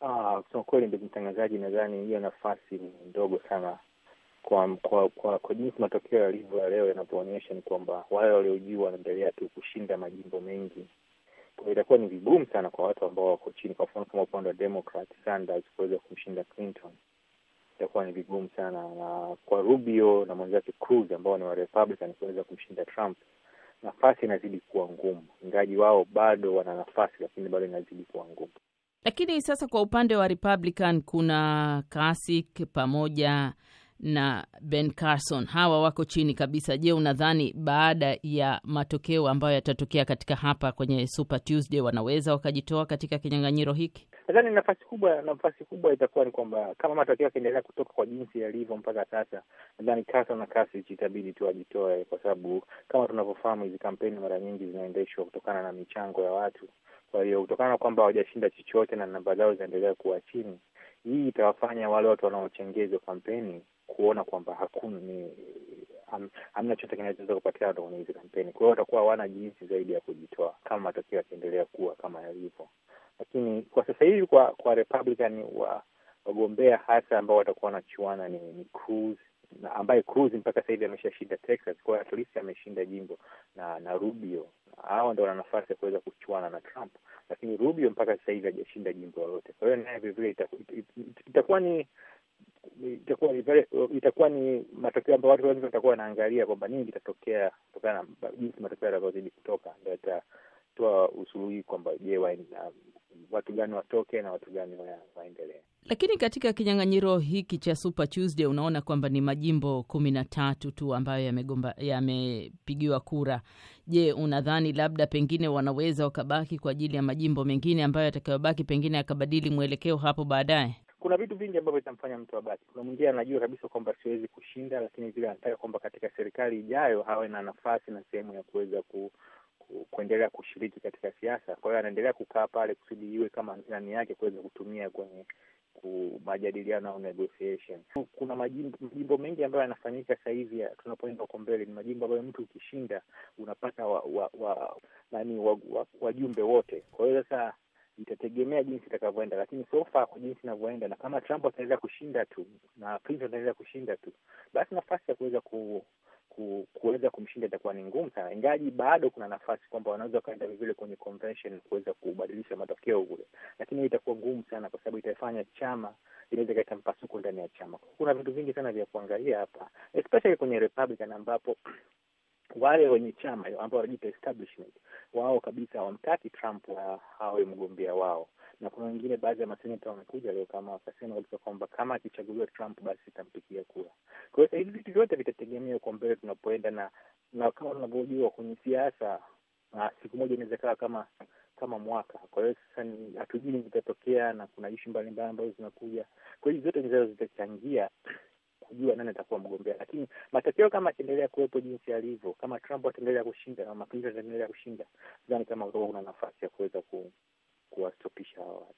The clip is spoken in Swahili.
Ah, kusema kweli, ndugu mtangazaji, nadhani hiyo nafasi ni ndogo sana kwa kwa kwa, kwa jinsi matokeo yalivyo ya leo yanavyoonyesha, ni kwamba wale waliojua wanaendelea tu kushinda majimbo mengi. Kwa hiyo itakuwa ni vigumu sana kwa watu ambao wako chini, kwa mfano kama upande wa Democrat Sanders kuweza kumshinda Clinton, itakuwa ni vigumu sana, na kwa Rubio na mwenzake Cruz ambao ni wa Republican kuweza kumshinda Trump, nafasi inazidi kuwa ngumu, ingaji wao bado wana nafasi, lakini bado inazidi kuwa ngumu. Lakini sasa kwa upande wa Republican kuna Kasich pamoja na Ben Carson, hawa wako chini kabisa. Je, unadhani baada ya matokeo ambayo yatatokea katika hapa kwenye Super Tuesday wanaweza wakajitoa katika kinyang'anyiro hiki? Nadhani nafasi kubwa nafasi kubwa itakuwa ni kwamba kama matokeo yakiendelea kutoka kwa jinsi yalivyo mpaka sasa, nadhani Carson na Kasich itabidi tu wajitoe, kwa sababu kama tunavyofahamu hizi kampeni mara nyingi zinaendeshwa kutokana na michango ya watu. Kwa hiyo kutokana na kwamba hawajashinda chochote na namba zao zinaendelea kuwa chini, hii itawafanya wale watu wanaochengezwa kampeni kuona kwamba hakuna ni ham, hamna chochote kinachoweza kupatikana kwenye hizi kampeni. Kwa hiyo watakuwa hawana jinsi zaidi ya kujitoa kama matokeo yakiendelea kuwa kama yalivyo. Lakini kwa sasa hivi kwa kwa Republican wa wagombea hasa ambao watakuwa wanachuana ni, ni Cruz ambaye Cruz mpaka sasa hivi ameshashinda Texas, kwa at least ameshinda jimbo na na Rubio. Hawa ndio wana nafasi ya kuweza kuchuana na Trump, lakini Rubio mpaka sasa hivi hajashinda jimbo lolote. Kwa hiyo naye vilevile itakuwa ni itakuwa ni itakuwa ni matokeo ambayo watu wengi watakuwa wanaangalia kwamba nini kitatokea kutokana na jinsi matokeo yatakavyozidi kutoka, ndio itatoa usuluhi kwamba je, watu gani watoke na watu gani waendelee. Lakini katika kinyang'anyiro hiki cha Super Tuesday unaona kwamba ni majimbo kumi na tatu tu ambayo yamegomba yamepigiwa kura. Je, unadhani labda pengine wanaweza wakabaki kwa ajili ya majimbo mengine ambayo yatakayobaki pengine yakabadili mwelekeo hapo baadaye? Kuna vitu vingi ambavyo vitamfanya mtu abaki. Kuna mwingine anajua kabisa kwamba siwezi kushinda, lakini vile anataka kwamba katika serikali ijayo hawe na nafasi na sehemu ya kuweza ku kuendelea kushiriki katika siasa. Kwa hiyo anaendelea kukaa pale kusudi iwe kama nani yake kuweza kutumia kwenye majadiliano au negotiation. Kuna majimbo, mengi ambayo yanafanyika sasa hivi tunapoenda huko mbele, ni majimbo ambayo mtu ukishinda unapata wa, wa, wa, wajumbe wa, wa wote. Kwa hiyo sasa itategemea jinsi itakavyoenda, lakini so far kwa jinsi inavyoenda, na kama Trump ataendelea kushinda tu na Clinton ataendelea kushinda tu, basi nafasi ya kuweza ku kuweza kumshinda itakuwa ni ngumu sana, ingaji bado kuna nafasi kwamba wanaweza wakaenda vivile kwenye convention kuweza kubadilisha matokeo kule, lakini hiyo itakuwa ngumu sana, kwa sababu itaifanya chama, inaweza ikaleta mpasuko ndani ya chama. Kuna vitu vingi sana vya kuangalia hapa, especially kwenye Republican ambapo wale wenye chama ambao wanajiita establishment wao kabisa hawamtaki Trump wa hawe mgombea wao, na kuna wengine, baadhi ya maseneta wamekuja leo kama wakasema kabisa kwamba kama akichaguliwa Trump basi itampigia kura. Kwa hiyo hivi vitu vyote vitategemea kwa mbele tunapoenda, na na kama tunavyojua kwenye siasa siku moja inaweza kawa kama kama mwaka. Kwa hiyo sasa hatujui vitatokea, na kuna ishu mbalimbali ambazo zinakuja. Kwa hiyo zote zitachangia kujua nani atakuwa mgombea, lakini matokeo kama ataendelea kuwepo jinsi yalivyo, kama Trump ataendelea kushinda na mapinduzi ataendelea kushinda, sidhani kama utakuwa kuna nafasi ya kuweza ku, kuwastopisha hawa watu.